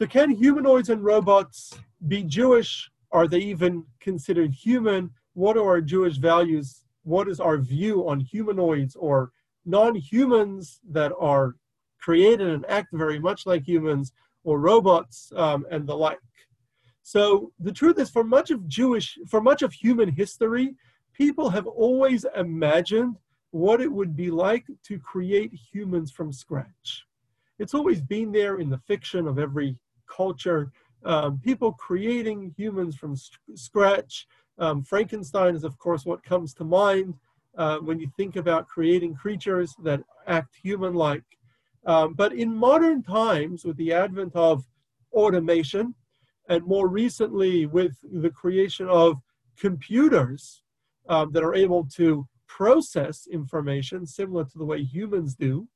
So, can humanoids and robots be Jewish? Are they even considered human? What are our Jewish values? What is our view on humanoids or non humans that are created and act very much like humans or robots um, and the like? So, the truth is, for much of Jewish, for much of human history, people have always imagined what it would be like to create humans from scratch. It's always been there in the fiction of every culture. Um, people creating humans from scratch. Um, Frankenstein is, of course, what comes to mind uh, when you think about creating creatures that act human like. Um, but in modern times, with the advent of automation, and more recently with the creation of computers um, that are able to process information similar to the way humans do.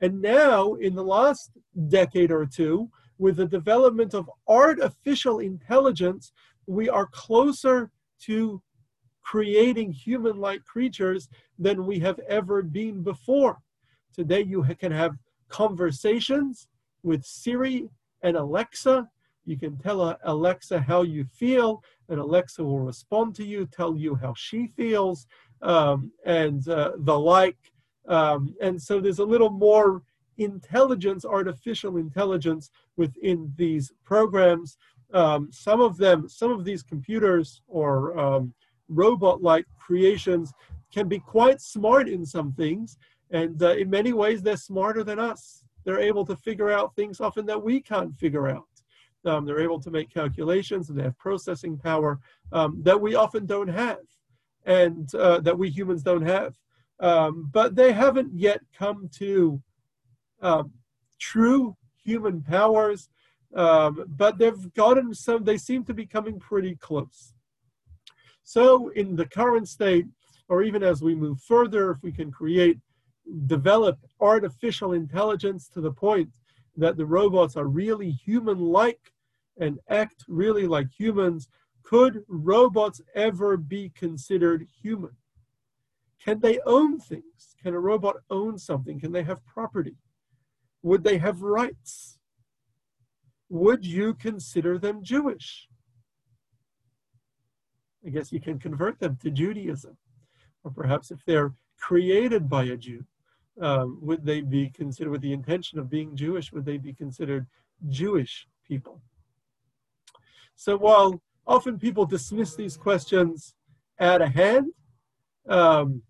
And now, in the last decade or two, with the development of artificial intelligence, we are closer to creating human like creatures than we have ever been before. Today, you can have conversations with Siri and Alexa. You can tell Alexa how you feel, and Alexa will respond to you, tell you how she feels, um, and uh, the like. Um, and so there's a little more intelligence, artificial intelligence within these programs. Um, some of them, some of these computers or um, robot-like creations can be quite smart in some things, and uh, in many ways they're smarter than us. They're able to figure out things often that we can't figure out. Um, they're able to make calculations and they have processing power um, that we often don't have and uh, that we humans don't have. Um, but they haven't yet come to um, true human powers, um, but they've gotten some, they seem to be coming pretty close. So, in the current state, or even as we move further, if we can create, develop artificial intelligence to the point that the robots are really human like and act really like humans, could robots ever be considered human? Can they own things? Can a robot own something? Can they have property? Would they have rights? Would you consider them Jewish? I guess you can convert them to Judaism. Or perhaps if they're created by a Jew, um, would they be considered, with the intention of being Jewish, would they be considered Jewish people? So while often people dismiss these questions at a hand, um,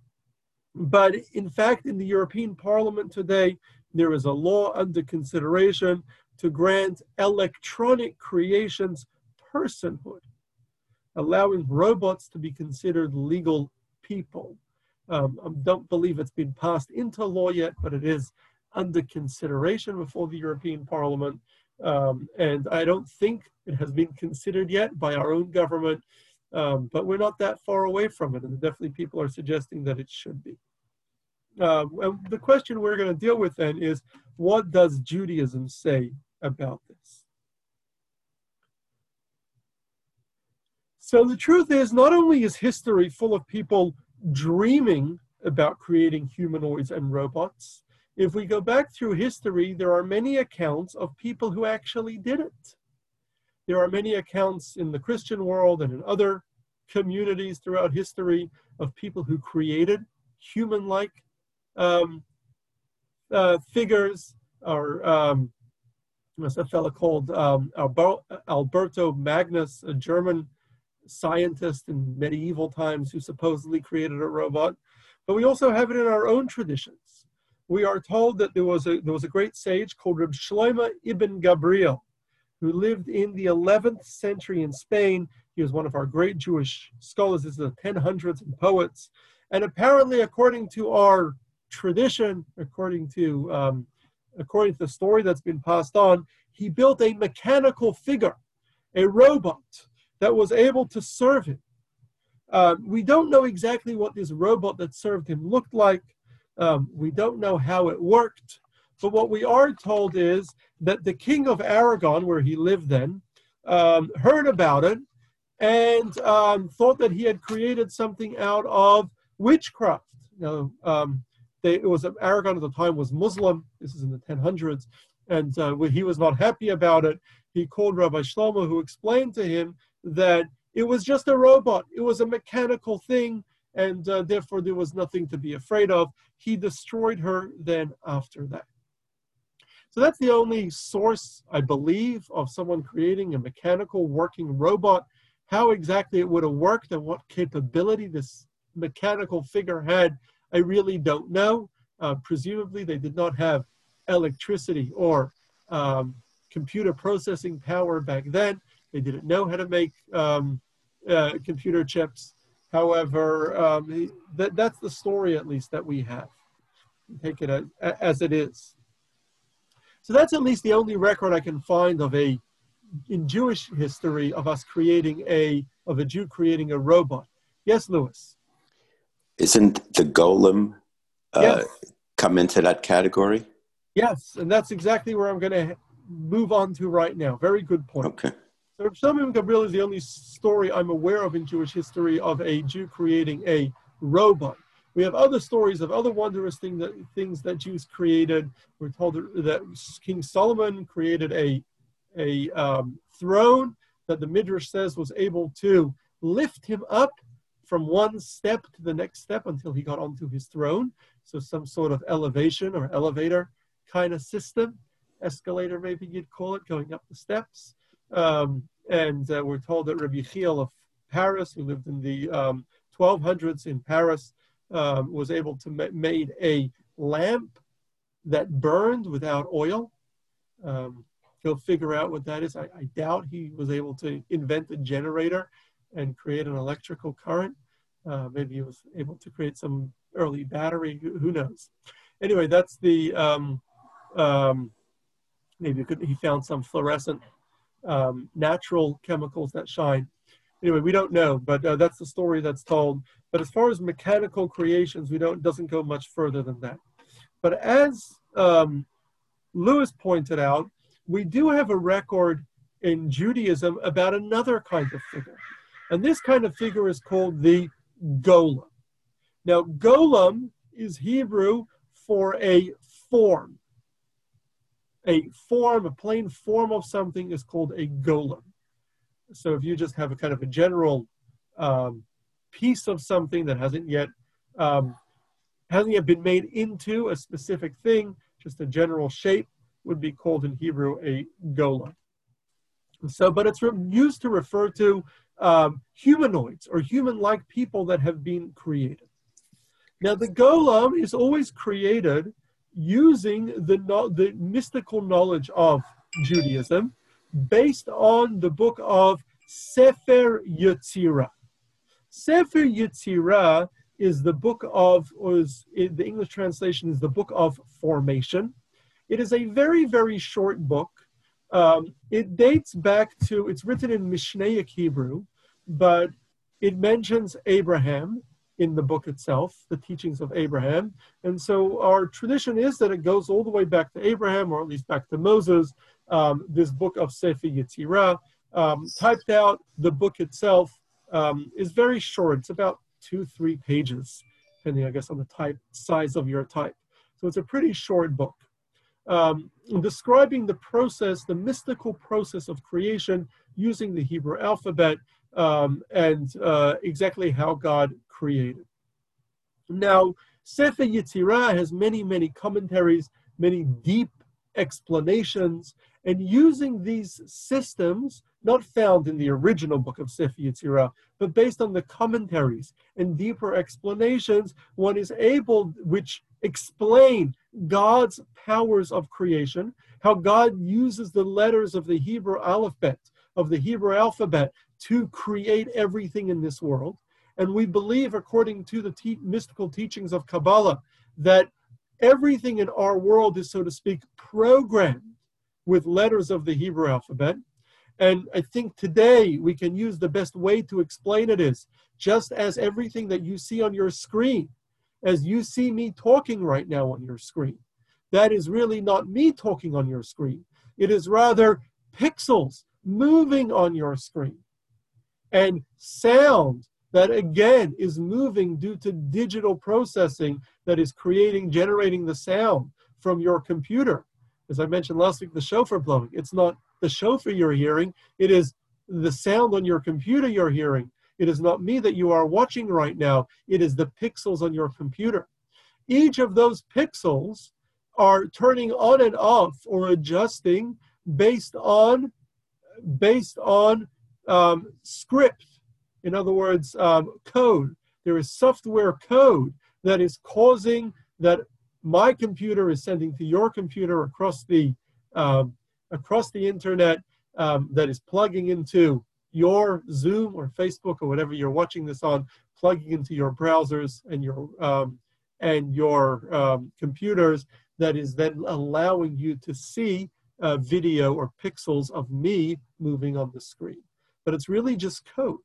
but in fact, in the European Parliament today, there is a law under consideration to grant electronic creations personhood, allowing robots to be considered legal people. Um, I don't believe it's been passed into law yet, but it is under consideration before the European Parliament. Um, and I don't think it has been considered yet by our own government, um, but we're not that far away from it. And definitely people are suggesting that it should be. Um, the question we're going to deal with then is what does Judaism say about this? So the truth is, not only is history full of people dreaming about creating humanoids and robots, if we go back through history, there are many accounts of people who actually did it. There are many accounts in the Christian world and in other communities throughout history of people who created human like um, uh, figures, or um, there's a fellow called um, Albertus Magnus, a German scientist in medieval times who supposedly created a robot. But we also have it in our own traditions we are told that there was a, there was a great sage called Reb Shlomo ibn Gabirol, who lived in the 11th century in Spain. He was one of our great Jewish scholars. This is the 1000s and poets. And apparently, according to our tradition, according to um, according to the story that's been passed on, he built a mechanical figure, a robot that was able to serve him. Uh, we don't know exactly what this robot that served him looked like. Um, we don't know how it worked, but what we are told is that the king of Aragon, where he lived then, um, heard about it and um, thought that he had created something out of witchcraft. Now, um, they, it was Aragon at the time was Muslim. This is in the 1000s, And uh, he was not happy about it, he called Rabbi Shlomo, who explained to him that it was just a robot, it was a mechanical thing, and uh, therefore there was nothing to be afraid of. He destroyed her then after that. So that's the only source, I believe, of someone creating a mechanical working robot. How exactly it would have worked and what capability this mechanical figure had, I really don't know. Uh, presumably, they did not have electricity or um, computer processing power back then. They didn't know how to make um, uh, computer chips. However, um, that, that's the story, at least, that we have. Take it as, as it is. So that's at least the only record I can find of a, in Jewish history, of us creating a, of a Jew creating a robot. Yes, Lewis. Isn't the golem uh, yes. come into that category? Yes, and that's exactly where I'm going to move on to right now. Very good point. Okay. So Shlomo Gabirol is the only story I'm aware of in Jewish history of a Jew creating a robot. We have other stories of other wondrous thing that, things that Jews created. We're told that King Solomon created a, a um, throne that the Midrash says was able to lift him up from one step to the next step until he got onto his throne. So some sort of elevation or elevator kind of system, escalator maybe you'd call it, going up the steps. Um, and uh, we're told that Rabbi Yechiel of Paris, who lived in the um, 1200s in Paris, um, was able to ma- made a lamp that burned without oil. Um, he'll figure out what that is. I, I, doubt he was able to invent a generator and create an electrical current. Uh, maybe he was able to create some early battery. Who, knows? Anyway, that's the um, um, maybe could, he found some fluorescent um, natural chemicals that shine. Anyway, we don't know, but uh, that's the story that's told. But as far as mechanical creations, we don't doesn't go much further than that. But as um, Lewis pointed out, we do have a record in Judaism about another kind of figure, and this kind of figure is called the golem. Now, golem is Hebrew for a form a form, a plain form of something is called a golem. So if you just have a kind of a general um, piece of something that hasn't yet um, hasn't yet been made into a specific thing, just a general shape would be called in Hebrew a golem. So, but it's used to refer to um, humanoids or human-like people that have been created. Now, the golem is always created using the, the mystical knowledge of Judaism based on the book of Sefer Yetzirah. Sefer Yetzirah is the book of, or is, the English translation is the book of formation. It is a very, very short book. Um, it dates back to, it's written in Mishnaic Hebrew, but it mentions Abraham in the book itself, the teachings of Abraham. And so our tradition is that it goes all the way back to Abraham, or at least back to Moses, um, this book of Sefer Yetzirah. Um, typed out, the book itself um, is very short. It's about two, three pages, depending, I guess, on the type size of your type. So it's a pretty short book. Um, describing the process, the mystical process of creation using the Hebrew alphabet um, and uh, exactly how God created. Now, Sefer Yetzirah has many, many commentaries, many deep explanations, and using these systems, not found in the original book of Sefer Yetzirah, but based on the commentaries and deeper explanations, one is able, which explain God's powers of creation, how God uses the letters of the Hebrew alphabet, of the Hebrew alphabet, to create everything in this world. And we believe, according to the te- mystical teachings of Kabbalah, that everything in our world is, so to speak, programmed with letters of the Hebrew alphabet. And I think today we can use the best way to explain it is just as everything that you see on your screen, as you see me talking right now on your screen, that is really not me talking on your screen. It is rather pixels moving on your screen and sound that again is moving due to digital processing that is creating, generating the sound from your computer. As I mentioned last week, the shofar blowing. It's not the shofar you're hearing, it is the sound on your computer you're hearing. It is not me that you are watching right now, it is the pixels on your computer. Each of those pixels are turning on and off or adjusting based on based on um, script. In other words, um, code. There is software code that is causing that my computer is sending to your computer across the um, across the internet um, that is plugging into your Zoom or Facebook or whatever you're watching this on, plugging into your browsers and your um, and your um, computers. That is then allowing you to see uh, video or pixels of me moving on the screen. But it's really just code.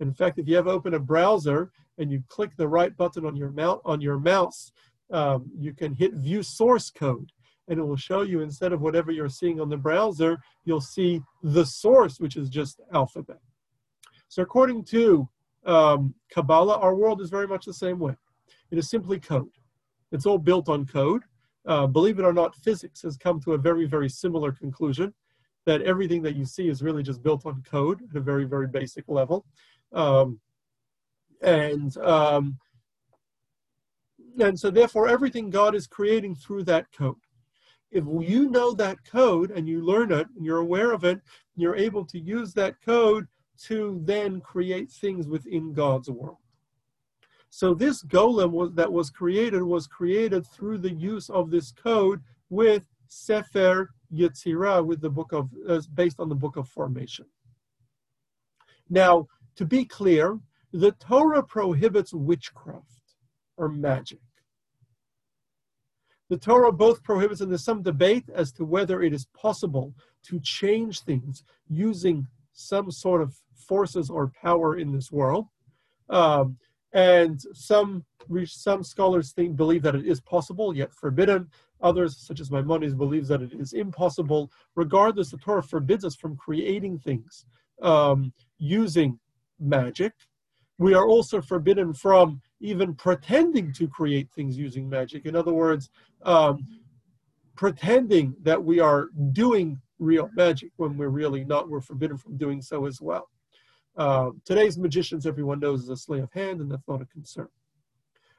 In fact, if you ever open a browser and you click the right button on your mount on your mouse, um, you can hit view source code and it will show you instead of whatever you're seeing on the browser, you'll see the source, which is just alphabet. So according to um, Kabbalah, our world is very much the same way. It is simply code. It's all built on code. Uh, believe it or not, physics has come to a very, very similar conclusion that everything that you see is really just built on code at a very, very basic level. Um, and um, and so therefore everything God is creating through that code. If you know that code and you learn it and you're aware of it, you're able to use that code to then create things within God's world. So this golem was, that was created was created through the use of this code with Sefer Yetzirah, with the book of uh, based on the book of formation. Now, to be clear, the Torah prohibits witchcraft or magic. The Torah both prohibits, and there's some debate as to whether it is possible to change things using some sort of forces or power in this world. Um, and some some scholars think believe that it is possible, yet forbidden. Others, such as Maimonides, believes that it is impossible. Regardless, the Torah forbids us from creating things um, using magic. We are also forbidden from even pretending to create things using magic. In other words, um, pretending that we are doing real magic when we're really not. We're forbidden from doing so as well. Uh, today's magicians, everyone knows, is a sleight of hand, and that's not a concern.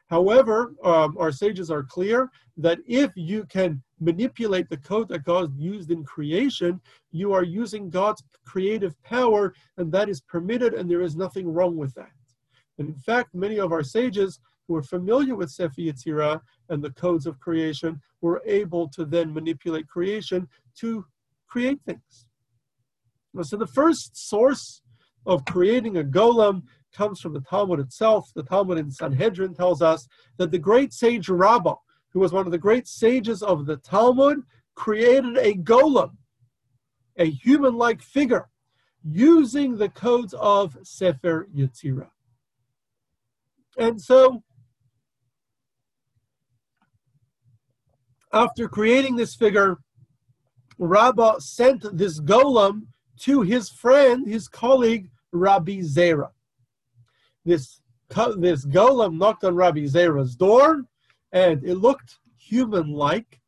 However, um, our sages are clear that if you can manipulate the code that God used in creation, you are using God's creative power, and that is permitted, and there is nothing wrong with that. And in fact, many of our sages who were familiar with Sefer Yetzirah and the codes of creation were able to then manipulate creation to create things. So the first source of creating a golem comes from the Talmud itself. The Talmud in Sanhedrin tells us that the great sage Rabbah, who was one of the great sages of the Talmud, created a golem, a human like figure, using the codes of Sefer Yetzirah. And so, after creating this figure, Rabbah sent this golem to his friend, his colleague, Rabbi Zera. This, this golem knocked on Rabbi Zera's door, and it looked human-like.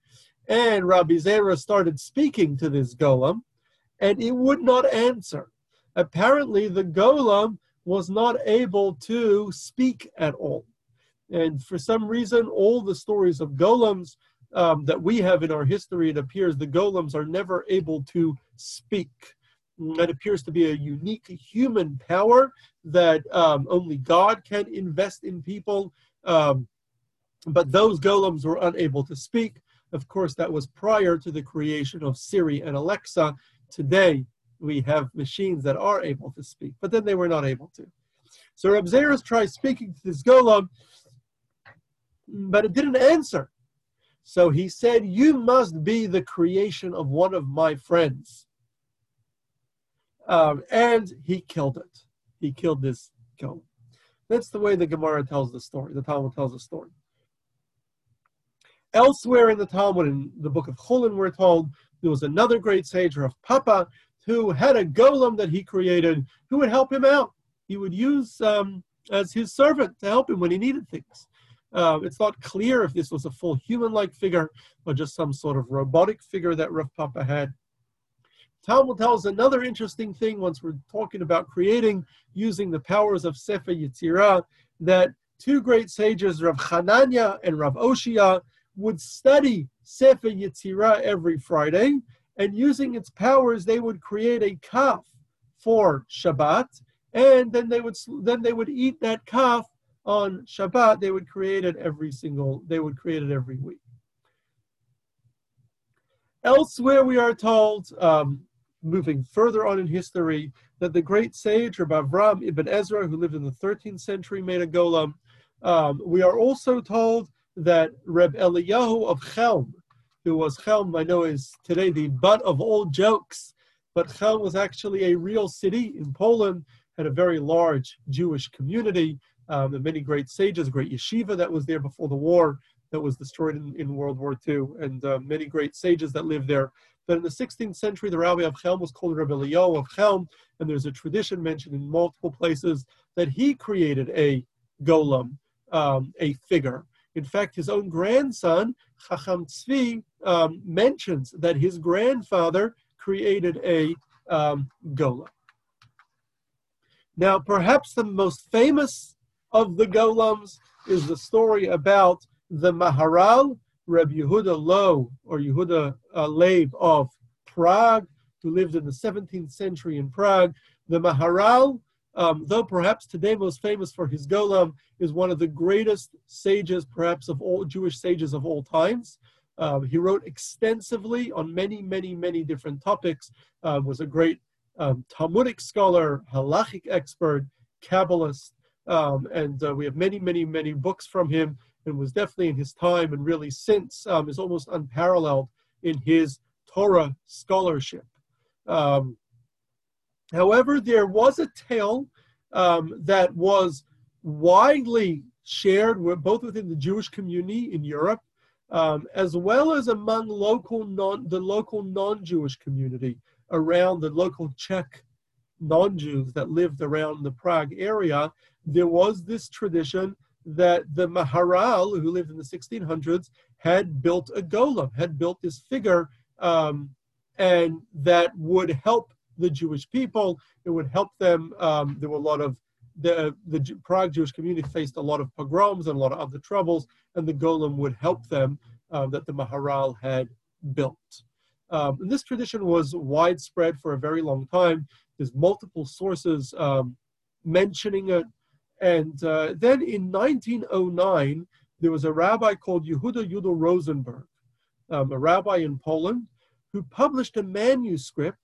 And Rabbi Zera started speaking to this golem, and it would not answer. Apparently, the golem was not able to speak at all. And for some reason, all the stories of golems um, that we have in our history, it appears the golems are never able to speak. That appears to be a unique human power that um, only God can invest in people. Um, but those golems were unable to speak. Of course, that was prior to the creation of Siri and Alexa. Today, we have machines that are able to speak, but then they were not able to. So Reb Zeres tried speaking to this golem, but it didn't answer. So he said, You must be the creation of one of my friends. Um, and he killed it. He killed this golem. That's the way the Gemara tells the story. The Talmud tells the story. Elsewhere in the Talmud, in the book of Chulin, we're told there was another great sage, Rav Papa, who had a golem that he created who would help him out. He would use um, as his servant to help him when he needed things. Um, it's not clear if this was a full human-like figure or just some sort of robotic figure that Rav Papa had. Talmud tells another interesting thing once we're talking about creating using the powers of Sefer Yetzirah, that two great sages, Rav Hanania and Rav Oshia, would study Sefer Yetzirah every Friday, and using its powers, they would create a calf for Shabbat, and then they would then they would eat that calf on Shabbat. They would create it every single. They would create it every week. Elsewhere, we are told, um, moving further on in history, that the great sage Rabbi Avram ibn Ezra, who lived in the 13th century, made a golem. Um, we are also told that Reb Eliyahu of Chelm, who was Chelm, I know is today the butt of all jokes, but Chelm was actually a real city in Poland, had a very large Jewish community, um, and many great sages, great yeshiva that was there before the war that was destroyed in, in World War II, and uh, many great sages that lived there. But in the 16th century, the rabbi of Chelm was called Rabbi Eliyahu of Chelm, and there's a tradition mentioned in multiple places that he created a golem, um, a figure. In fact, his own grandson, Chacham Tzvi, um, mentions that his grandfather created a um, golem. Now, perhaps the most famous of the golems is the story about the Maharal, Reb Yehuda Loew, or Yehuda uh, Leib of Prague, who lived in the 17th century in Prague. The Maharal um, though perhaps today most famous for his Golem, is one of the greatest sages, perhaps of all Jewish sages of all times. Um, he wrote extensively on many, many, many different topics. Um, was a great um, Talmudic scholar, halachic expert, Kabbalist, um, and uh, we have many, many, many books from him. And was definitely in his time, and really since um, is almost unparalleled in his Torah scholarship. Um, However, there was a tale um, that was widely shared both within the Jewish community in Europe, um, as well as among local non, the local non-Jewish community around the local Czech non-Jews that lived around the Prague area. There was this tradition that the Maharal, who lived in the 1600s, had built a golem, had built this figure, um, and that would help the Jewish people. It would help them. Um, there were a lot of the the Prague Jewish community faced a lot of pogroms and a lot of other troubles, and the golem would help them um, that the Maharal had built. Um, and this tradition was widespread for a very long time. There's multiple sources um, mentioning it. And uh, then in 1909, there was a rabbi called Yehuda Yudel Rosenberg, um, a rabbi in Poland, who published a manuscript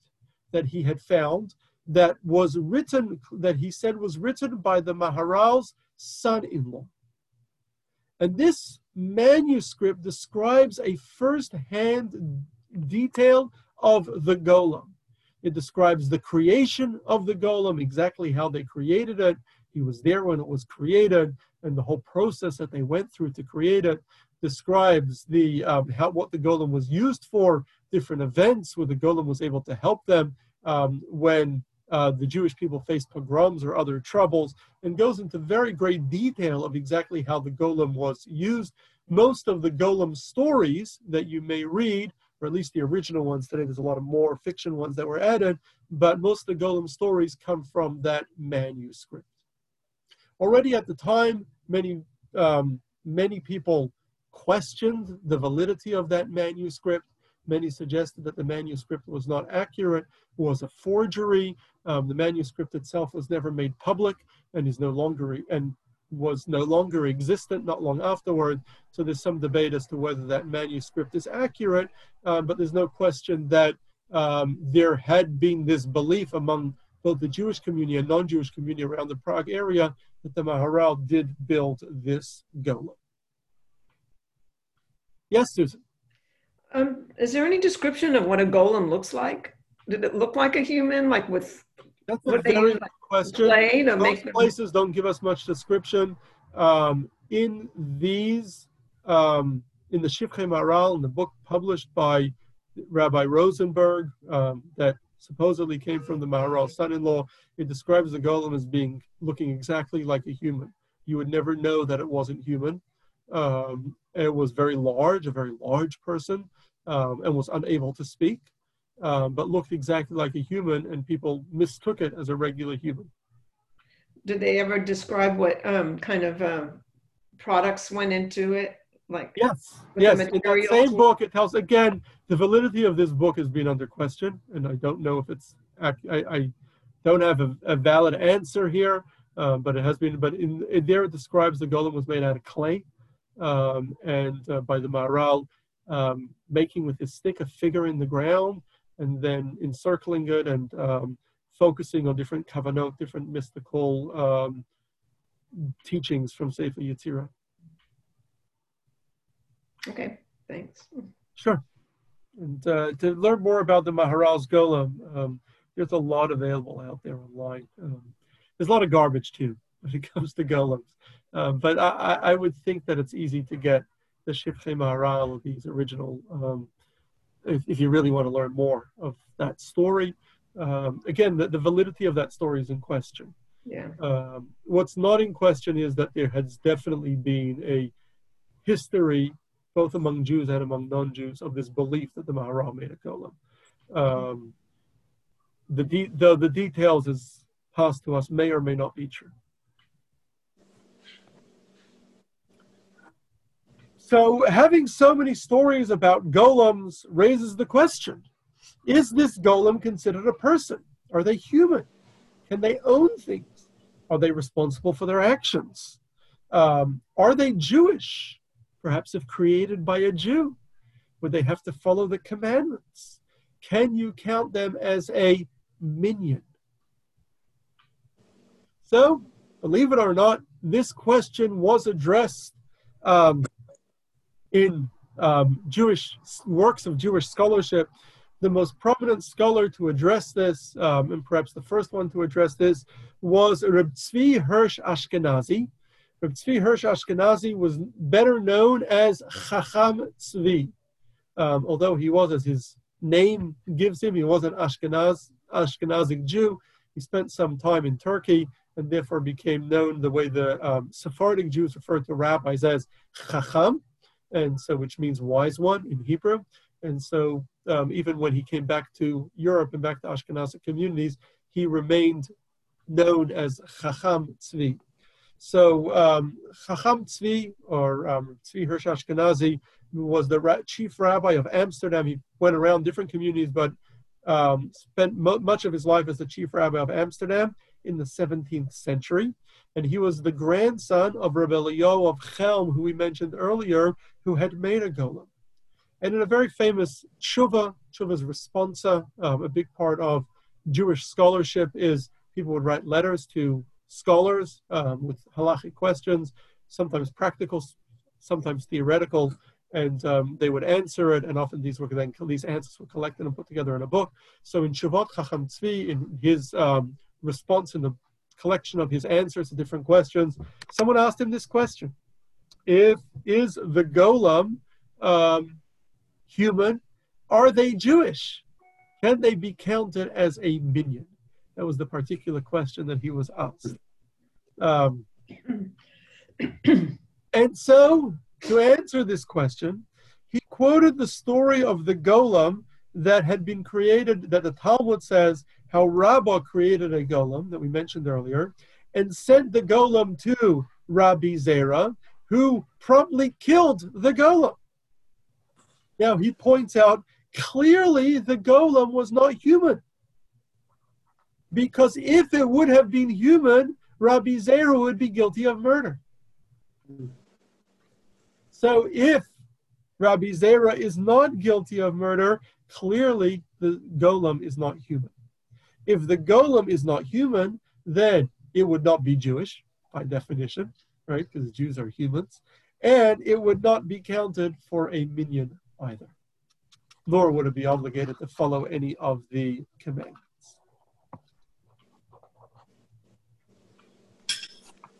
that he had found that was written, that he said was written by the Maharal's son in law. And this manuscript describes a first hand detail of the golem. It describes the creation of the golem, exactly how they created it. He was there when it was created, and the whole process that they went through to create it describes the um, how what the golem was used for, different events where the golem was able to help them um, when uh, the Jewish people faced pogroms or other troubles, and goes into very great detail of exactly how the golem was used. Most of the golem stories that you may read, or at least the original ones today, there's a lot of more fiction ones that were added, but most of the golem stories come from that manuscript. Already at the time, many um, many people questioned the validity of that manuscript. Many suggested that the manuscript was not accurate, was a forgery. Um, the manuscript itself was never made public and is no longer and was no longer existent not long afterward. So there's some debate as to whether that manuscript is accurate, um, but there's no question that um, there had been this belief among both the Jewish community and non-Jewish community around the Prague area that the Maharal did build this golem. Yes, Susan. Um, is there any description of what a golem looks like? Did it look like a human, like with? That's a very good question. Most places them... don't give us much description. Um, in these, um, in the Shivchei Maharal, in the book published by Rabbi Rosenberg, um, that supposedly came from the Maharal's son-in-law, it describes the golem as being looking exactly like a human. You would never know that it wasn't human. Um, it was very large, a very large person, um, and was unable to speak, um, but looked exactly like a human, and people mistook it as a regular human. Did they ever describe what um, kind of um, products went into it? Like yes, yes. In that same book, it tells again the validity of this book has been under question, and I don't know if it's. I, I don't have a, a valid answer here, uh, but it has been. But in, in, there, it describes the golem was made out of clay, um, and uh, by the Maharal, um, making with his stick a figure in the ground, and then encircling it and um, focusing on different kavanot, different mystical um, teachings from Sefer Yetzirah. Okay, thanks. Sure. And uh, to learn more about the Maharal's Golem, um, there's a lot available out there online. Um, there's a lot of garbage too when it comes to golems. Um, but I, I, would think that it's easy to get the Shivchei Maharal, these original, um, if, if, you really want to learn more of that story. Um, again, the, the, validity of that story is in question. Yeah. Um, what's not in question is that there has definitely been a history, both among Jews and among non-Jews, of this belief that the Maharal made a golem. Um, the, de- the, the details as passed to us may or may not be true. So, having so many stories about golems raises the question Is this golem considered a person? Are they human? Can they own things? Are they responsible for their actions? Um, are they Jewish? Perhaps if created by a Jew, would they have to follow the commandments? Can you count them as a minyan. So, believe it or not, this question was addressed um, in um, Jewish works of Jewish scholarship. The most prominent scholar to address this, um, and perhaps the first one to address this, was Reb Tzvi Hirsch Ashkenazi. Reb Tzvi Hirsch Ashkenazi was better known as Chacham Tzvi, um, although he was, as his name gives him, he was an Ashkenaz, Ashkenazic Jew. He spent some time in Turkey and therefore became known the way the um, Sephardic Jews refer to rabbis as Chacham, and so which means wise one in Hebrew. And so um, even when he came back to Europe and back to Ashkenazic communities, he remained known as Chacham Tzvi. So um, Chacham Tzvi, or um, Tzvi Hirsch Ashkenazi, was the ra- chief rabbi of Amsterdam. He went around different communities, but um, spent mo- much of his life as the chief rabbi of Amsterdam in the 17th century. And he was the grandson of Rabbi Leo of Chelm, who we mentioned earlier, who had made a golem. And in a very famous tshuva, tshuva's responsa, um, a big part of Jewish scholarship is people would write letters to scholars um, with halachic questions, sometimes practical, sometimes theoretical, and um, they would answer it, and often these were then these answers were collected and put together in a book. So in Shavot Chacham Tzvi, in his um, response in the collection of his answers to different questions, someone asked him this question: If is the golem um, human? Are they Jewish? Can they be counted as a minyan? That was the particular question that he was asked. Um, and so to answer this question, he quoted the story of the golem that had been created, that the Talmud says how Rabbah created a golem that we mentioned earlier, and sent the golem to Rabbi Zera, who promptly killed the golem. Now he points out clearly the golem was not human. Because if it would have been human, Rabbi Zera would be guilty of murder. So if Rabbi Zera is not guilty of murder, clearly the golem is not human. If the golem is not human, then it would not be Jewish by definition, right? Because Jews are humans. And it would not be counted for a minyan either, nor would it be obligated to follow any of the commandments.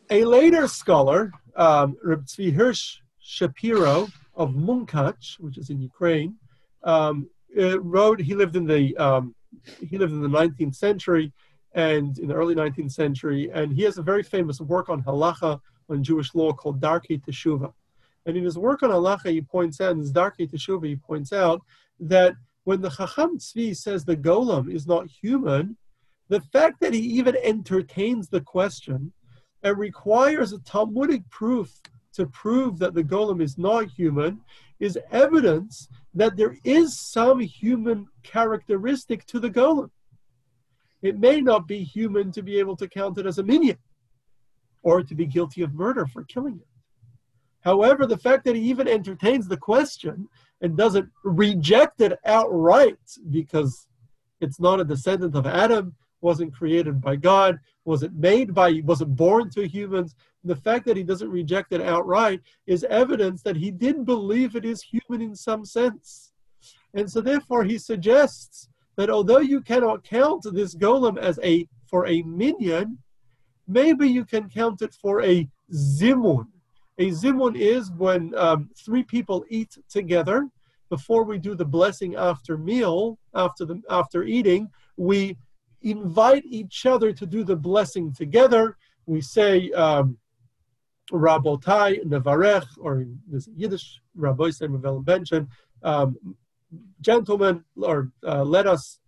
A later scholar, um, Reb Tzvi Hirsch, Shapiro of Munkach, which is in Ukraine, um, uh, wrote. He lived in the um, he lived in the 19th century and in the early 19th century, and he has a very famous work on halacha on Jewish law called Darkei Teshuvah. And in his work on halacha, he points out, in his Darkei Teshuvah, he points out that when the Chacham Tzvi says the golem is not human, the fact that he even entertains the question and requires a Talmudic proof to prove that the golem is not human is evidence that there is some human characteristic to the golem. It may not be human to be able to count it as a minyan or to be guilty of murder for killing it. However, the fact that he even entertains the question and doesn't reject it outright because it's not a descendant of Adam, wasn't created by God, wasn't made by, wasn't born to humans. The fact that he doesn't reject it outright is evidence that he did believe it is human in some sense. And so therefore he suggests that although you cannot count this golem as a for a minyan, maybe you can count it for a zimun. A zimun is when um, three people eat together. Before we do the blessing after meal, after the after eating, we invite each other to do the blessing together. We say um, Rabotai Nevarech, or in this Yiddish, Rabbi Mevel Benchen, um, gentlemen, or uh, let us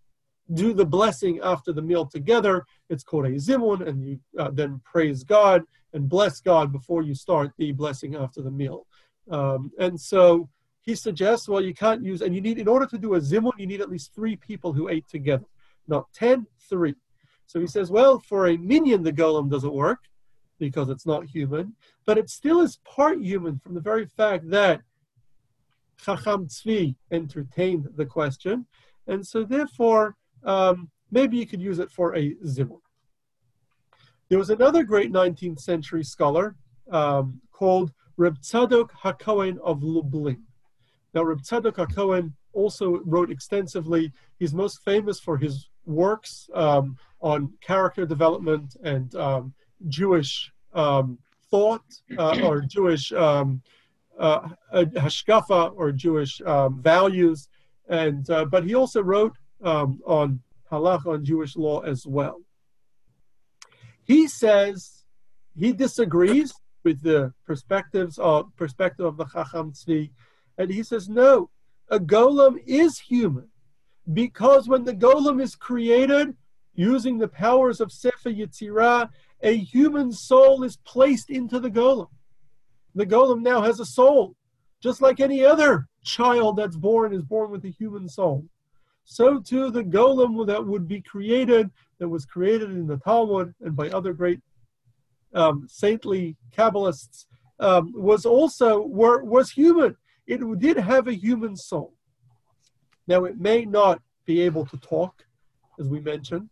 do the blessing after the meal together. It's called a zimun, and you uh, then praise God and bless God before you start the blessing after the meal. Um, and so he suggests, well, you can't use, and you need, in order to do a zimun, you need at least three people who ate together, not ten, three. So he says, well, for a minyan, the golem doesn't work because it's not human, but it still is part human from the very fact that Chacham Tzvi entertained the question. And so therefore, um, maybe you could use it for a zimun. There was another great 19th century scholar um, called Reb Tzadok HaKohen of Lublin. Now, Reb Tzadok HaKohen also wrote extensively. He's most famous for his works um, on character development and um, Jewish um, thought uh, or Jewish um, uh, hashkafa or Jewish um, values. And uh, but he also wrote on halacha on Jewish law as well. He says he disagrees with the perspectives of perspective of the Chacham Tzvi, and he says no, a golem is human because when the golem is created using the powers of Sefer Yetzirah, a human soul is placed into the golem. The golem now has a soul, just like any other child that's born is born with a human soul so too the golem that would be created, that was created in the Talmud and by other great um, saintly Kabbalists, um, was also were, was human. It did have a human soul. Now it may not be able to talk, as we mentioned,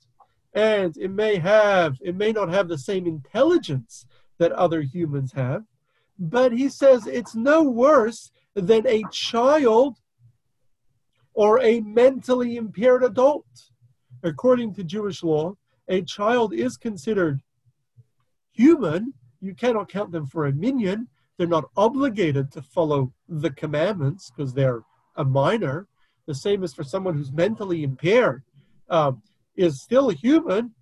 and it may have it may not have the same intelligence that other humans have, but he says it's no worse than a child or a mentally impaired adult. According to Jewish law, a child is considered human. You cannot count them for a minyan. They're not obligated to follow the commandments because they're a minor. The same as for someone who's mentally impaired, um, is still human.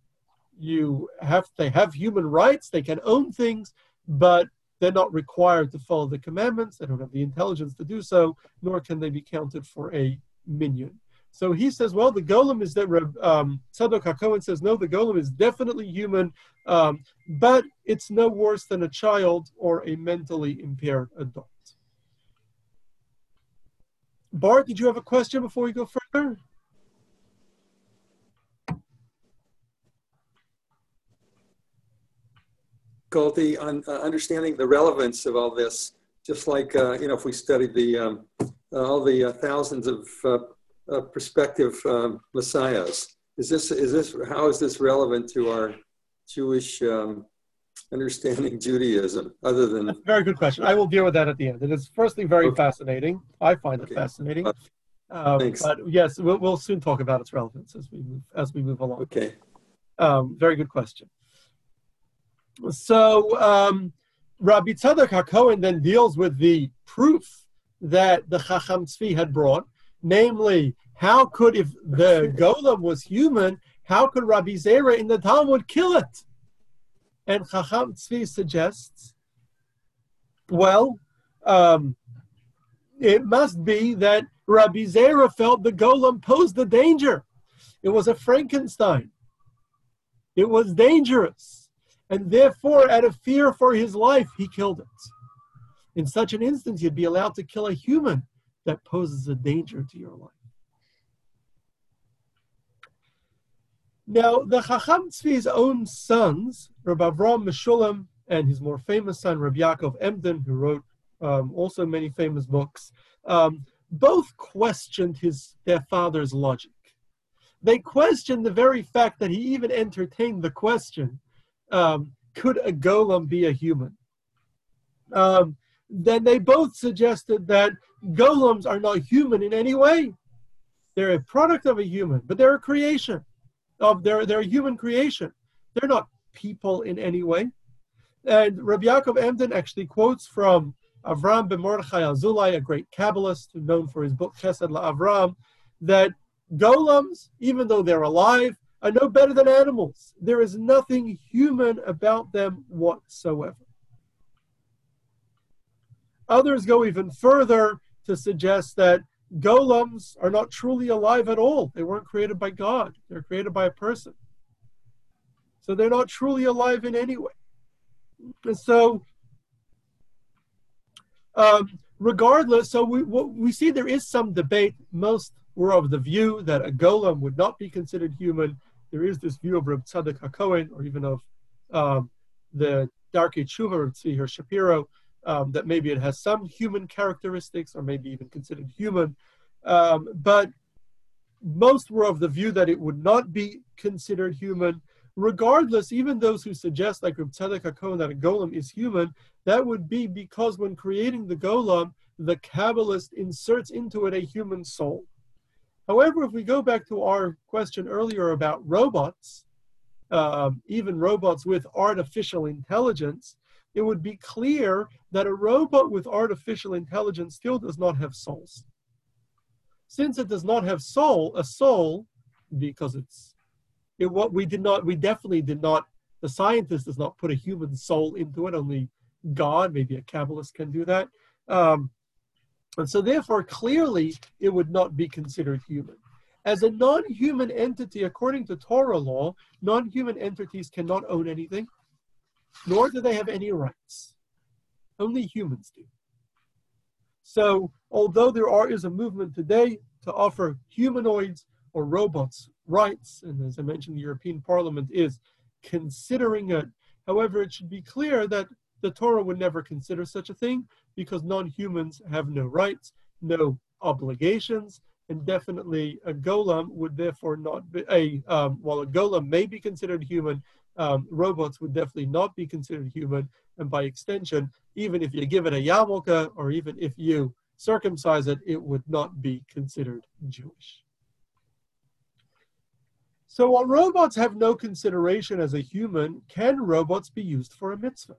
You have they have human rights. They can own things, but they're not required to follow the commandments. They don't have the intelligence to do so, nor can they be counted for a minyan. So he says, well, the golem is that um, Tzadok HaKohen says, no, the golem is definitely human, um, but it's no worse than a child or a mentally impaired adult. Bart, did you have a question before we go further? Galti, on uh, understanding the relevance of all this, just like, uh, you know, if we studied the um, uh, all the uh, thousands of uh, prospective um, messiahs. Is this is this how is this relevant to our Jewish um, understanding Judaism? Other than That's a very good question. I will deal with that at the end. It is firstly very okay. fascinating. I find it okay. fascinating. Um, Thanks. But yes, we'll, we'll, soon talk about its relevance as we move as we move along. Okay. Um, very good question. So um, Rabbi Tzadok HaKohen then deals with the proof that the Chacham Tzvi had brought, namely, how could, if the golem was human, how could Rabbi Zera in the Talmud kill it? And Chacham Tzvi suggests, well, Um, it must be that Rabbi Zera felt the golem posed a danger. It was a Frankenstein. It was dangerous. And therefore, out of fear for his life, he killed it. In such an instance, you'd be allowed to kill a human that poses a danger to your life. Now, the Chacham Tzvi's own sons, Rabbi Avram Meshulam and his more famous son, Rabbi Yaakov Emden, who wrote um, also many famous books, um, both questioned his their father's logic. They questioned the very fact that he even entertained the question, um, could a golem be a human? Um, then they both suggested that golems are not human in any way. They're a product of a human, but they're a creation of they're, they're human creation. They're not people in any way. And Rabbi Yaakov Emden actually quotes from Avram ben Mordechai Azulai, a great Kabbalist known for his book Chesed LaAvram, that golems, even though they're alive, are no better than animals. There is nothing human about them whatsoever. Others go even further to suggest that golems are not truly alive at all. They weren't created by God, they're created by a person. So they're not truly alive in any way. And so, um, regardless, so we, we see there is some debate. Most were of the view that a golem would not be considered human. There is this view of Reb Tzadok HaKohen, or even of um, the Darkei Tshuva, Tzvi Shapiro, um, that maybe it has some human characteristics or maybe even considered human. Um, but most were of the view that it would not be considered human. Regardless, even those who suggest, like Reb Tzadok HaKohen, that a golem is human, that would be because when creating the golem, the Kabbalist inserts into it a human soul. However, if we go back to our question earlier about robots, um, even robots with artificial intelligence, it would be clear that a robot with artificial intelligence still does not have souls. Since it does not have soul, a soul, because it's it, what we did not, we definitely did not. The scientist does not put a human soul into it. Only God, maybe a Kabbalist, can do that. Um, and so, therefore, clearly, it would not be considered human. As a non human entity, according to Torah law, non human entities cannot own anything nor do they have any rights. Only humans do. So, although there are, is a movement today to offer humanoids or robots rights, and as I mentioned, the European Parliament is considering it. However, it should be clear that the Torah would never consider such a thing because non humans have no rights, no obligations, and definitely a golem would therefore not be a, um, while a golem may be considered human, um, robots would definitely not be considered human. And by extension, even if you give it a yarmulke or even if you circumcise it, it would not be considered Jewish. So while robots have no consideration as a human, can robots be used for a mitzvah?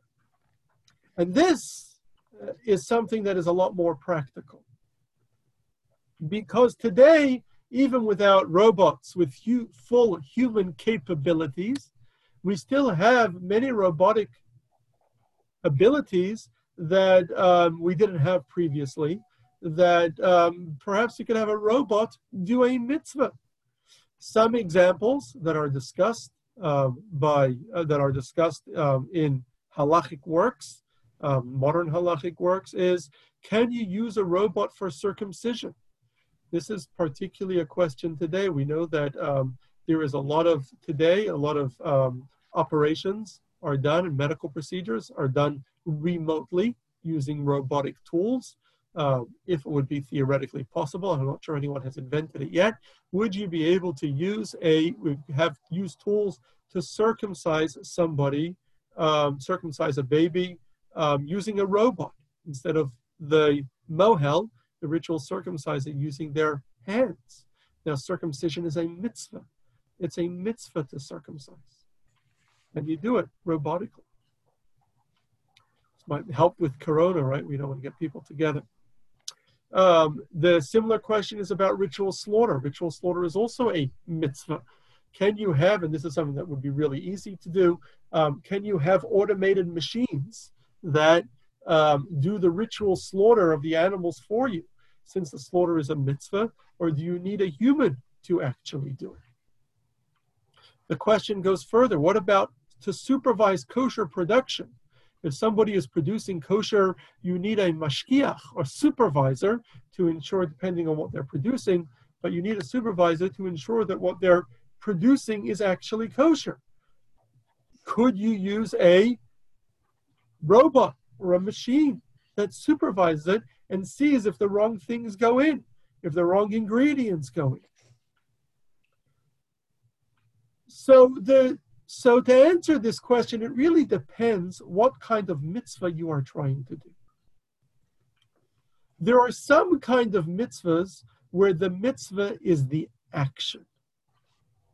And this uh, is something that is a lot more practical. Because today, even without robots with hu- full human capabilities, we still have many robotic abilities that um, we didn't have previously. That um, perhaps you could have a robot do a mitzvah. Some examples that are discussed uh, by uh, that are discussed um, in halachic works, um, modern halachic works, is can you use a robot for circumcision? This is particularly a question today. We know that um, there is a lot of today, a lot of um, operations are done and medical procedures are done remotely using robotic tools. Uh, if it would be theoretically possible, I'm not sure anyone has invented it yet. Would you be able to use a have use tools to circumcise somebody, um, circumcise a baby um, using a robot instead of the mohel, the ritual circumcising using their hands? Now, circumcision is a mitzvah. It's a mitzvah to circumcise and you do it robotically. This might help with Corona, right? We don't want to get people together. Um, the similar question is about ritual slaughter. Ritual slaughter is also a mitzvah. Can you have, and this is something that would be really easy to do, um, can you have automated machines that um, do the ritual slaughter of the animals for you, since the slaughter is a mitzvah, or do you need a human to actually do it? The question goes further what about to supervise kosher production? If somebody is producing kosher, you need a mashgiach or supervisor to ensure, depending on what they're producing, but you need a supervisor to ensure that what they're producing is actually kosher. Could you use a robot or a machine that supervises it and sees if the wrong things go in, if the wrong ingredients go in? So the so to answer this question, it really depends what kind of mitzvah you are trying to do. There are some kind of mitzvahs where the mitzvah is the action.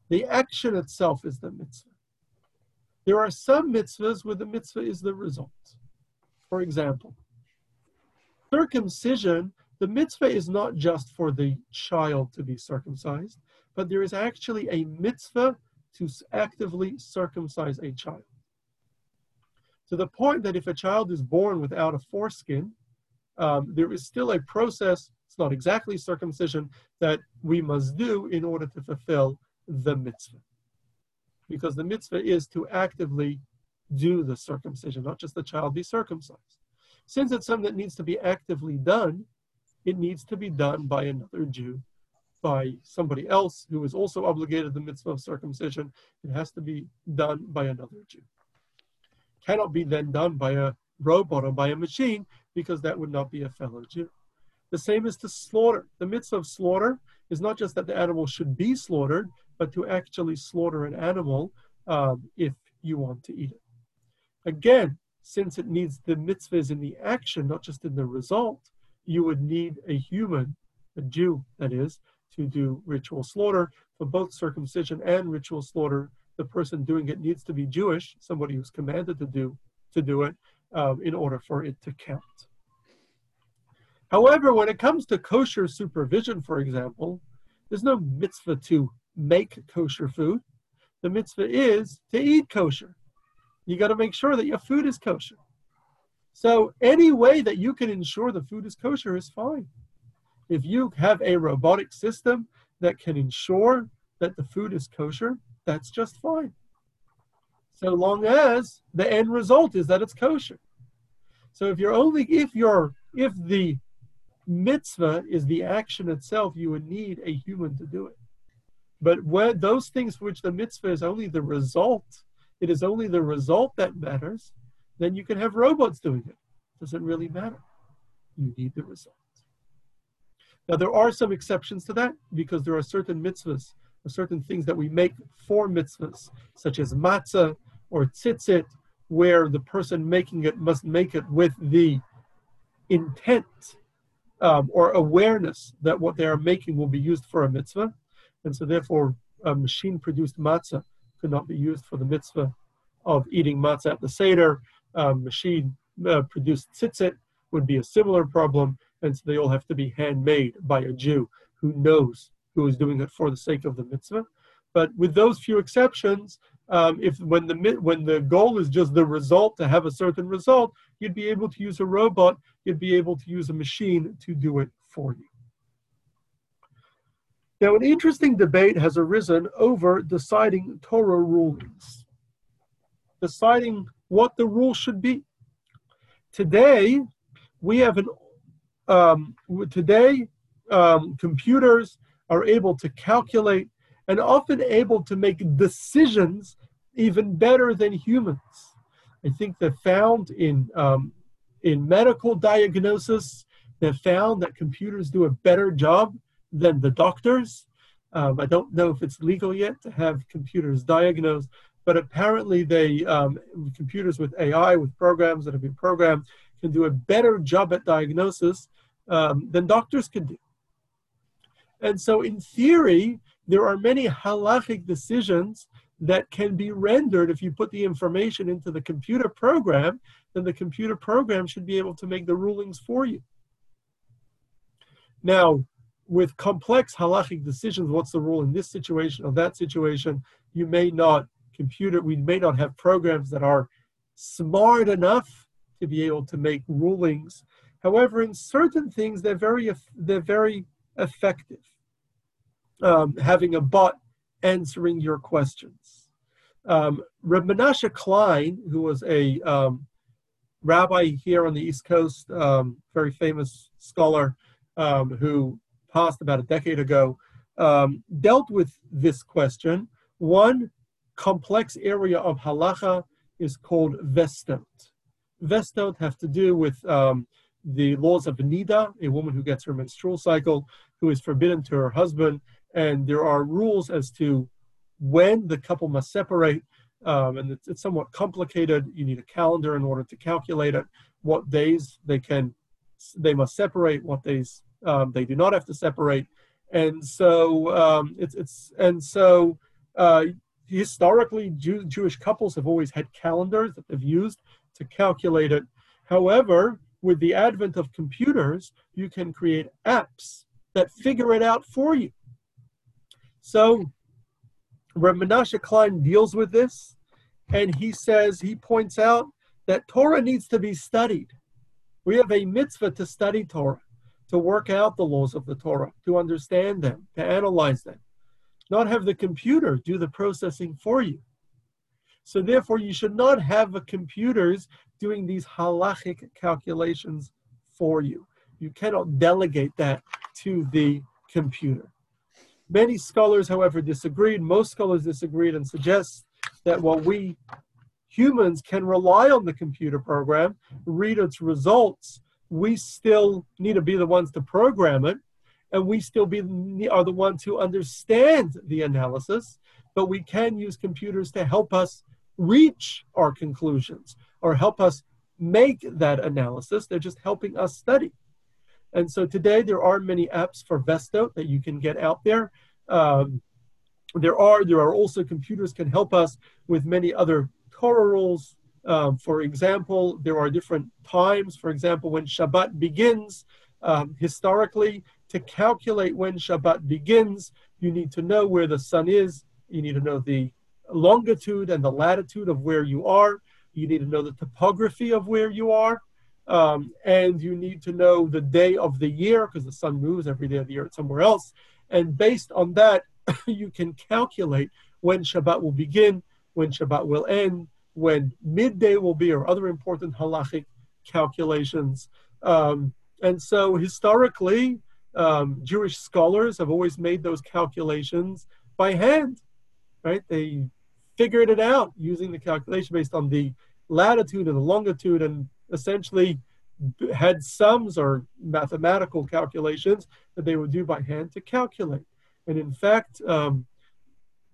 The action itself is the mitzvah. There are some mitzvahs where the mitzvah is the result. For example, circumcision, the mitzvah is not just for the child to be circumcised, but there is actually a mitzvah to actively circumcise a child. To the point that if a child is born without a foreskin, um, there is still a process, it's not exactly circumcision, that we must do in order to fulfill the mitzvah. Because the mitzvah is to actively do the circumcision, not just the child be circumcised. Since it's something that needs to be actively done, it needs to be done by another Jew by somebody else who is also obligated the mitzvah of circumcision. It has to be done by another Jew. Cannot be then done by a robot or by a machine because that would not be a fellow Jew. The same is to slaughter. The mitzvah of slaughter is not just that the animal should be slaughtered, but to actually slaughter an animal um, if you want to eat it. Again, since it needs the mitzvahs in the action, not just in the result, you would need a human, a Jew, that is, to do ritual slaughter. For both circumcision and ritual slaughter, the person doing it needs to be Jewish, somebody who's commanded to do to do it, um, in order for it to count. However, when it comes to kosher supervision, for example, there's no mitzvah to make kosher food. The mitzvah is to eat kosher. You got to make sure that your food is kosher. So any way that you can ensure the food is kosher is fine. If you have a robotic system that can ensure that the food is kosher, that's just fine. So long as the end result is that it's kosher. So if you're only if you're if the mitzvah is the action itself, you would need a human to do it. But when those things for which the mitzvah is only the result, it is only the result that matters, then you can have robots doing it. Doesn't really matter. You need the result. Now, there are some exceptions to that because there are certain mitzvahs, or certain things that we make for mitzvahs, such as matzah or tzitzit, where the person making it must make it with the intent um, or awareness that what they are making will be used for a mitzvah. And so, therefore, a machine produced matzah could not be used for the mitzvah of eating matzah at the Seder. Um, machine uh, produced tzitzit would be a similar problem and so they all have to be handmade by a Jew who knows who is doing it for the sake of the mitzvah. But with those few exceptions, um, if when the when the goal is just the result to have a certain result, you'd be able to use a robot, you'd be able to use a machine to do it for you. Now, an interesting debate has arisen over deciding Torah rulings, deciding what the rule should be. Today, we have an um, today, um, computers are able to calculate and often able to make decisions even better than humans. I think they found in um, in medical diagnosis, they found that computers do a better job than the doctors. Um, I don't know if it's legal yet to have computers diagnose, but apparently they um, computers with AI with programs that have been programmed can do a better job at diagnosis um, than doctors can do. And so, in theory, there are many halachic decisions that can be rendered if you put the information into the computer program, then the computer program should be able to make the rulings for you. Now, with complex halachic decisions, what's the rule in this situation or that situation, you may not computer, we may not have programs that are smart enough to be able to make rulings. However, in certain things, they're very they're very effective. Um, having a bot answering your questions. Um, Reb Menashe Klein, who was a um, rabbi here on the East Coast, um, very famous scholar um, who passed about a decade ago, um, dealt with this question. One complex area of halacha is called vestot. Vestot have to do with um, the laws of nida, a woman who gets her menstrual cycle, who is forbidden to her husband, and there are rules as to when the couple must separate, um, and it's, it's, somewhat complicated. You need a calendar in order to calculate it. What days they can, they must separate. What days um, they do not have to separate. And so um, it's it's and so uh, historically Jew, Jewish couples have always had calendars that they've used to calculate it. However, with the advent of computers, you can create apps that figure it out for you. So Reb Klein deals with this, and he says, he points out that Torah needs to be studied. We have a mitzvah to study Torah, to work out the laws of the Torah, to understand them, to analyze them, not have the computer do the processing for you. So therefore, you should not have computers doing these halachic calculations for you. You cannot delegate that to the computer. Many scholars, however, disagreed. Most scholars disagreed and suggest that while we humans can rely on the computer program, read its results, we still need to be the ones to program it, and we still be are the ones who understand the analysis. But we can use computers to help us reach our conclusions or help us make that analysis. They're just helping us study. And so today there are many apps for Vesto that you can get out there. Um, there are there are also computers can help us with many other Torah rules. Um, for example, there are different times. For example, when Shabbat begins, um, historically, to calculate when Shabbat begins, you need to know where the sun is. You need to know the longitude and the latitude of where you are. You need to know the topography of where you are. Um, and you need to know the day of the year because the sun moves every day of the year somewhere else. And based on that, you can calculate when Shabbat will begin, when Shabbat will end, when midday will be, or other important halachic calculations. Um, and so historically, um, Jewish scholars have always made those calculations by hand, right? They figured it out using the calculation based on the latitude and the longitude and essentially had sums or mathematical calculations that they would do by hand to calculate. And in fact, um,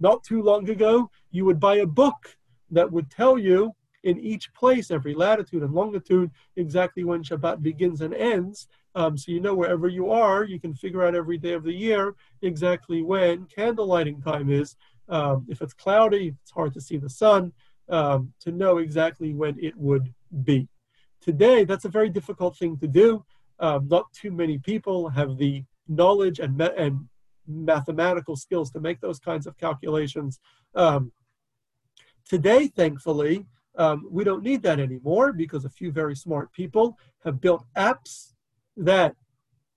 not too long ago, you would buy a book that would tell you in each place, every latitude and longitude, exactly when Shabbat begins and ends. Um, so you know wherever you are, you can figure out every day of the year exactly when candle lighting time is. Um, if it's cloudy, it's hard to see the sun, um, to know exactly when it would be. Today, that's a very difficult thing to do. Um, not too many people have the knowledge and, me- and mathematical skills to make those kinds of calculations. Um, today, thankfully, um, we don't need that anymore because a few very smart people have built apps that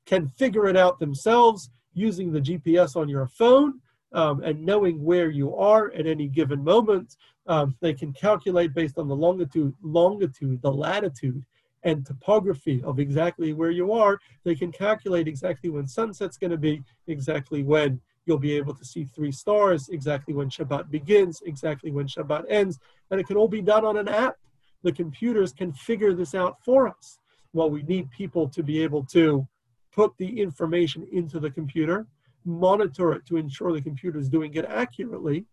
can figure it out themselves using the GPS on your phone um, and knowing where you are at any given moment. Um, they can calculate based on the longitude, longitude, the latitude, and topography of exactly where you are. They can calculate exactly when sunset's going to be, exactly when you'll be able to see three stars, exactly when Shabbat begins, exactly when Shabbat ends, and it can all be done on an app. The computers can figure this out for us. Well, we need people to be able to put the information into the computer, monitor it to ensure the computer is doing it accurately,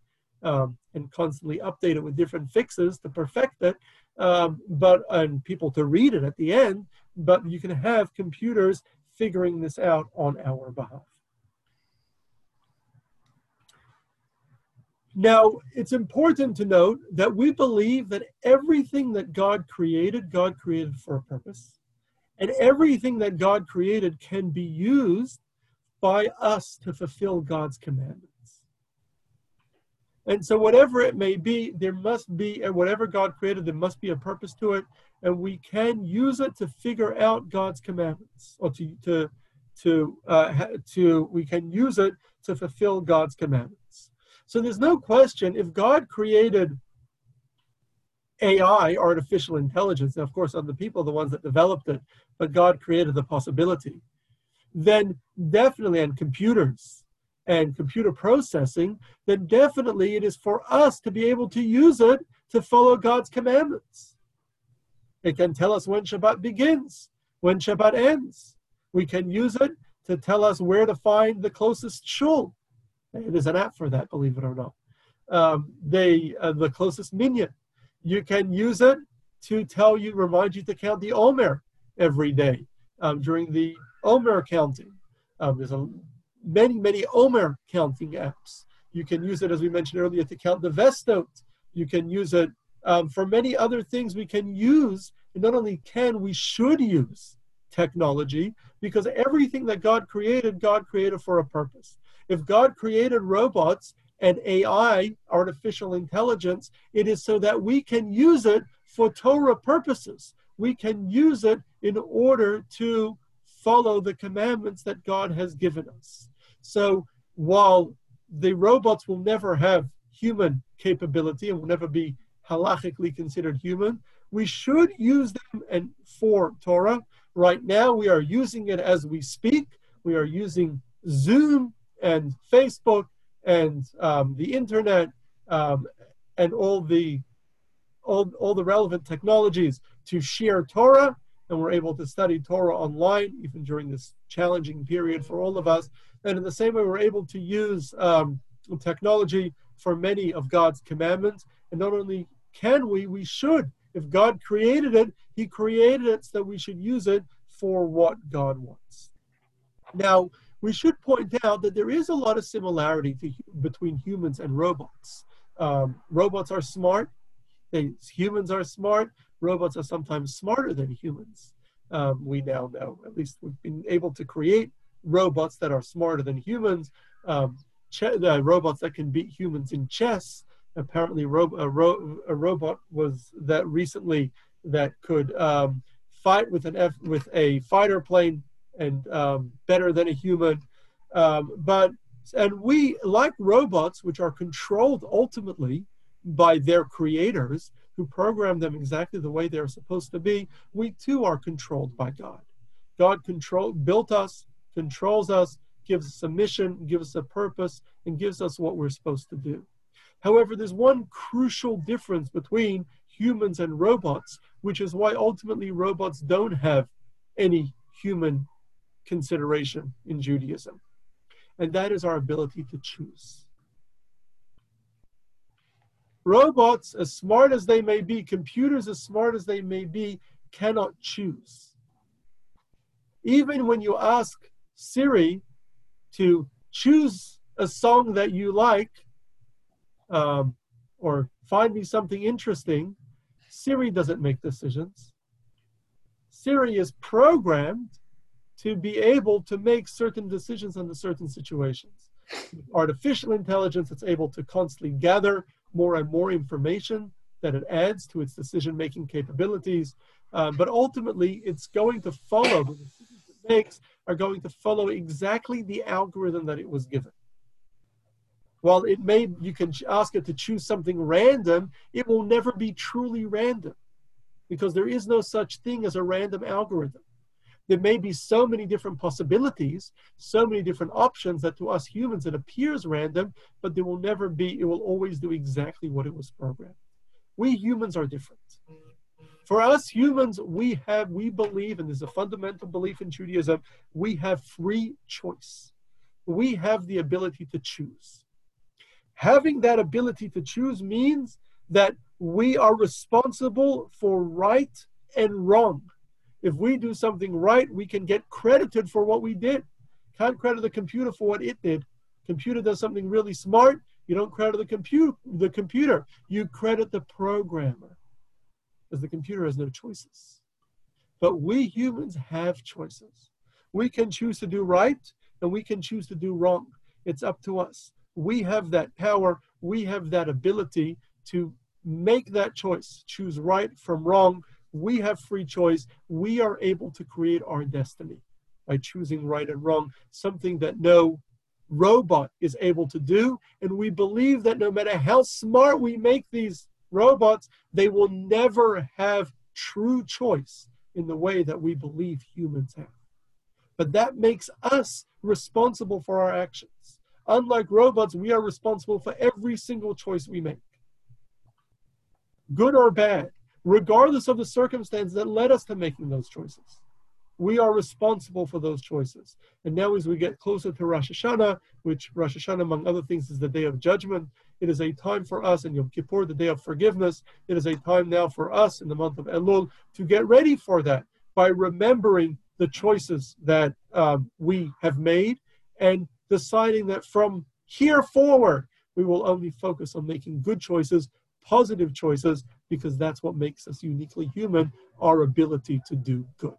um, and constantly update it with different fixes to perfect it. Um, but and people to read it at the end. But you can have computers figuring this out on our behalf. Now, it's important to note that we believe that everything that God created, God created for a purpose. And everything that God created can be used by us to fulfill God's commandments. And so, whatever it may be, there must be, and whatever God created, there must be a purpose to it, and we can use it to figure out God's commandments, or to to to uh, to we can use it to fulfill God's commandments. So there's no question if God created AI, artificial intelligence, and of course, other people the ones that developed it, but God created the possibility, then definitely, and computers and computer processing, then definitely it is for us to be able to use it to follow God's commandments. It can tell us when Shabbat begins, when Shabbat ends. We can use it to tell us where to find the closest shul. There's an app for that, believe it or not. Um, they, uh, the closest minyan. You can use it to tell you, remind you to count the Omer every day um, during the Omer counting. Um, there's a, many, many Omer counting apps. You can use it, as we mentioned earlier, to count the Vestot. You can use it um, for many other things we can use. And not only can, we should use technology because everything that God created, God created for a purpose. If God created robots and AI, artificial intelligence, it is so that we can use it for Torah purposes. We can use it in order to follow the commandments that God has given us. So while the robots will never have human capability and will never be halachically considered human, we should use them and for Torah. Right now, we are using it as we speak. We are using Zoom and Facebook and um, the internet um, and all the all, all the relevant technologies to share Torah, and we're able to study Torah online even during this challenging period for all of us. And in the same way, we're able to use um, technology for many of God's commandments. And not only can we, we should. If God created it, He created it so that we should use it for what God wants. Now, we should point out that there is a lot of similarity to, between humans and robots. Um, robots are smart. They, humans are smart. Robots are sometimes smarter than humans. Um, we now know. At least we've been able to create robots that are smarter than humans. Um, robots that can beat humans in chess. Apparently, ro- a, ro- a, robot was that recently that could um, fight with an F- with a fighter plane and um, better than a human. Um, but and we like robots, which are controlled ultimately by their creators, who program them exactly the way they're supposed to be. We too are controlled by God. God control built us, controls us, gives us a mission, gives us a purpose, and gives us what we're supposed to do. However, there's one crucial difference between humans and robots, which is why ultimately robots don't have any human consideration in Judaism, and that is our ability to choose. Robots, as smart as they may be, computers, as smart as they may be, cannot choose. Even when you ask Siri to choose a song that you like um, or find me something interesting, Siri doesn't make decisions. Siri is programmed to be able to make certain decisions under certain situations. Artificial intelligence, it's able to constantly gather more and more information that it adds to its decision making capabilities. Uh, but ultimately, it's going to follow the decisions it makes are going to follow exactly the algorithm that it was given. While it may, you can ask it to choose something random, it will never be truly random because there is no such thing as a random algorithm there may be so many different possibilities, so many different options that to us humans it appears random, but there will never be, it will always do exactly what it was programmed. We humans are different. For us humans, we have, we believe, and there's a fundamental belief in Judaism, we have free choice. We have the ability to choose. Having that ability to choose means that we are responsible for right and wrong if we do something right, we can get credited for what we did. Can't credit the computer for what it did. Computer does something really smart, you don't credit the computer the computer. You credit the programmer. Because the computer has no choices. But we humans have choices. We can choose to do right and we can choose to do wrong. It's up to us. We have that power. we have that ability to make that choice, choose right from wrong. We have free choice. We are able to create our destiny by choosing right and wrong, something that no robot is able to do. And we believe that no matter how smart we make these robots, they will never have true choice in the way that we believe humans have. But that makes us responsible for our actions. Unlike robots, we are responsible for every single choice we make. Good or bad, regardless of the circumstance that led us to making those choices. We are responsible for those choices. And now, as we get closer to Rosh Hashanah, which Rosh Hashanah, among other things, is the day of judgment, it is a time for us, and Yom Kippur, the day of forgiveness, it is a time now for us in the month of Elul to get ready for that by remembering the choices that um, we have made and deciding that from here forward, we will only focus on making good choices, positive choices, because that's what makes us uniquely human our ability to do good.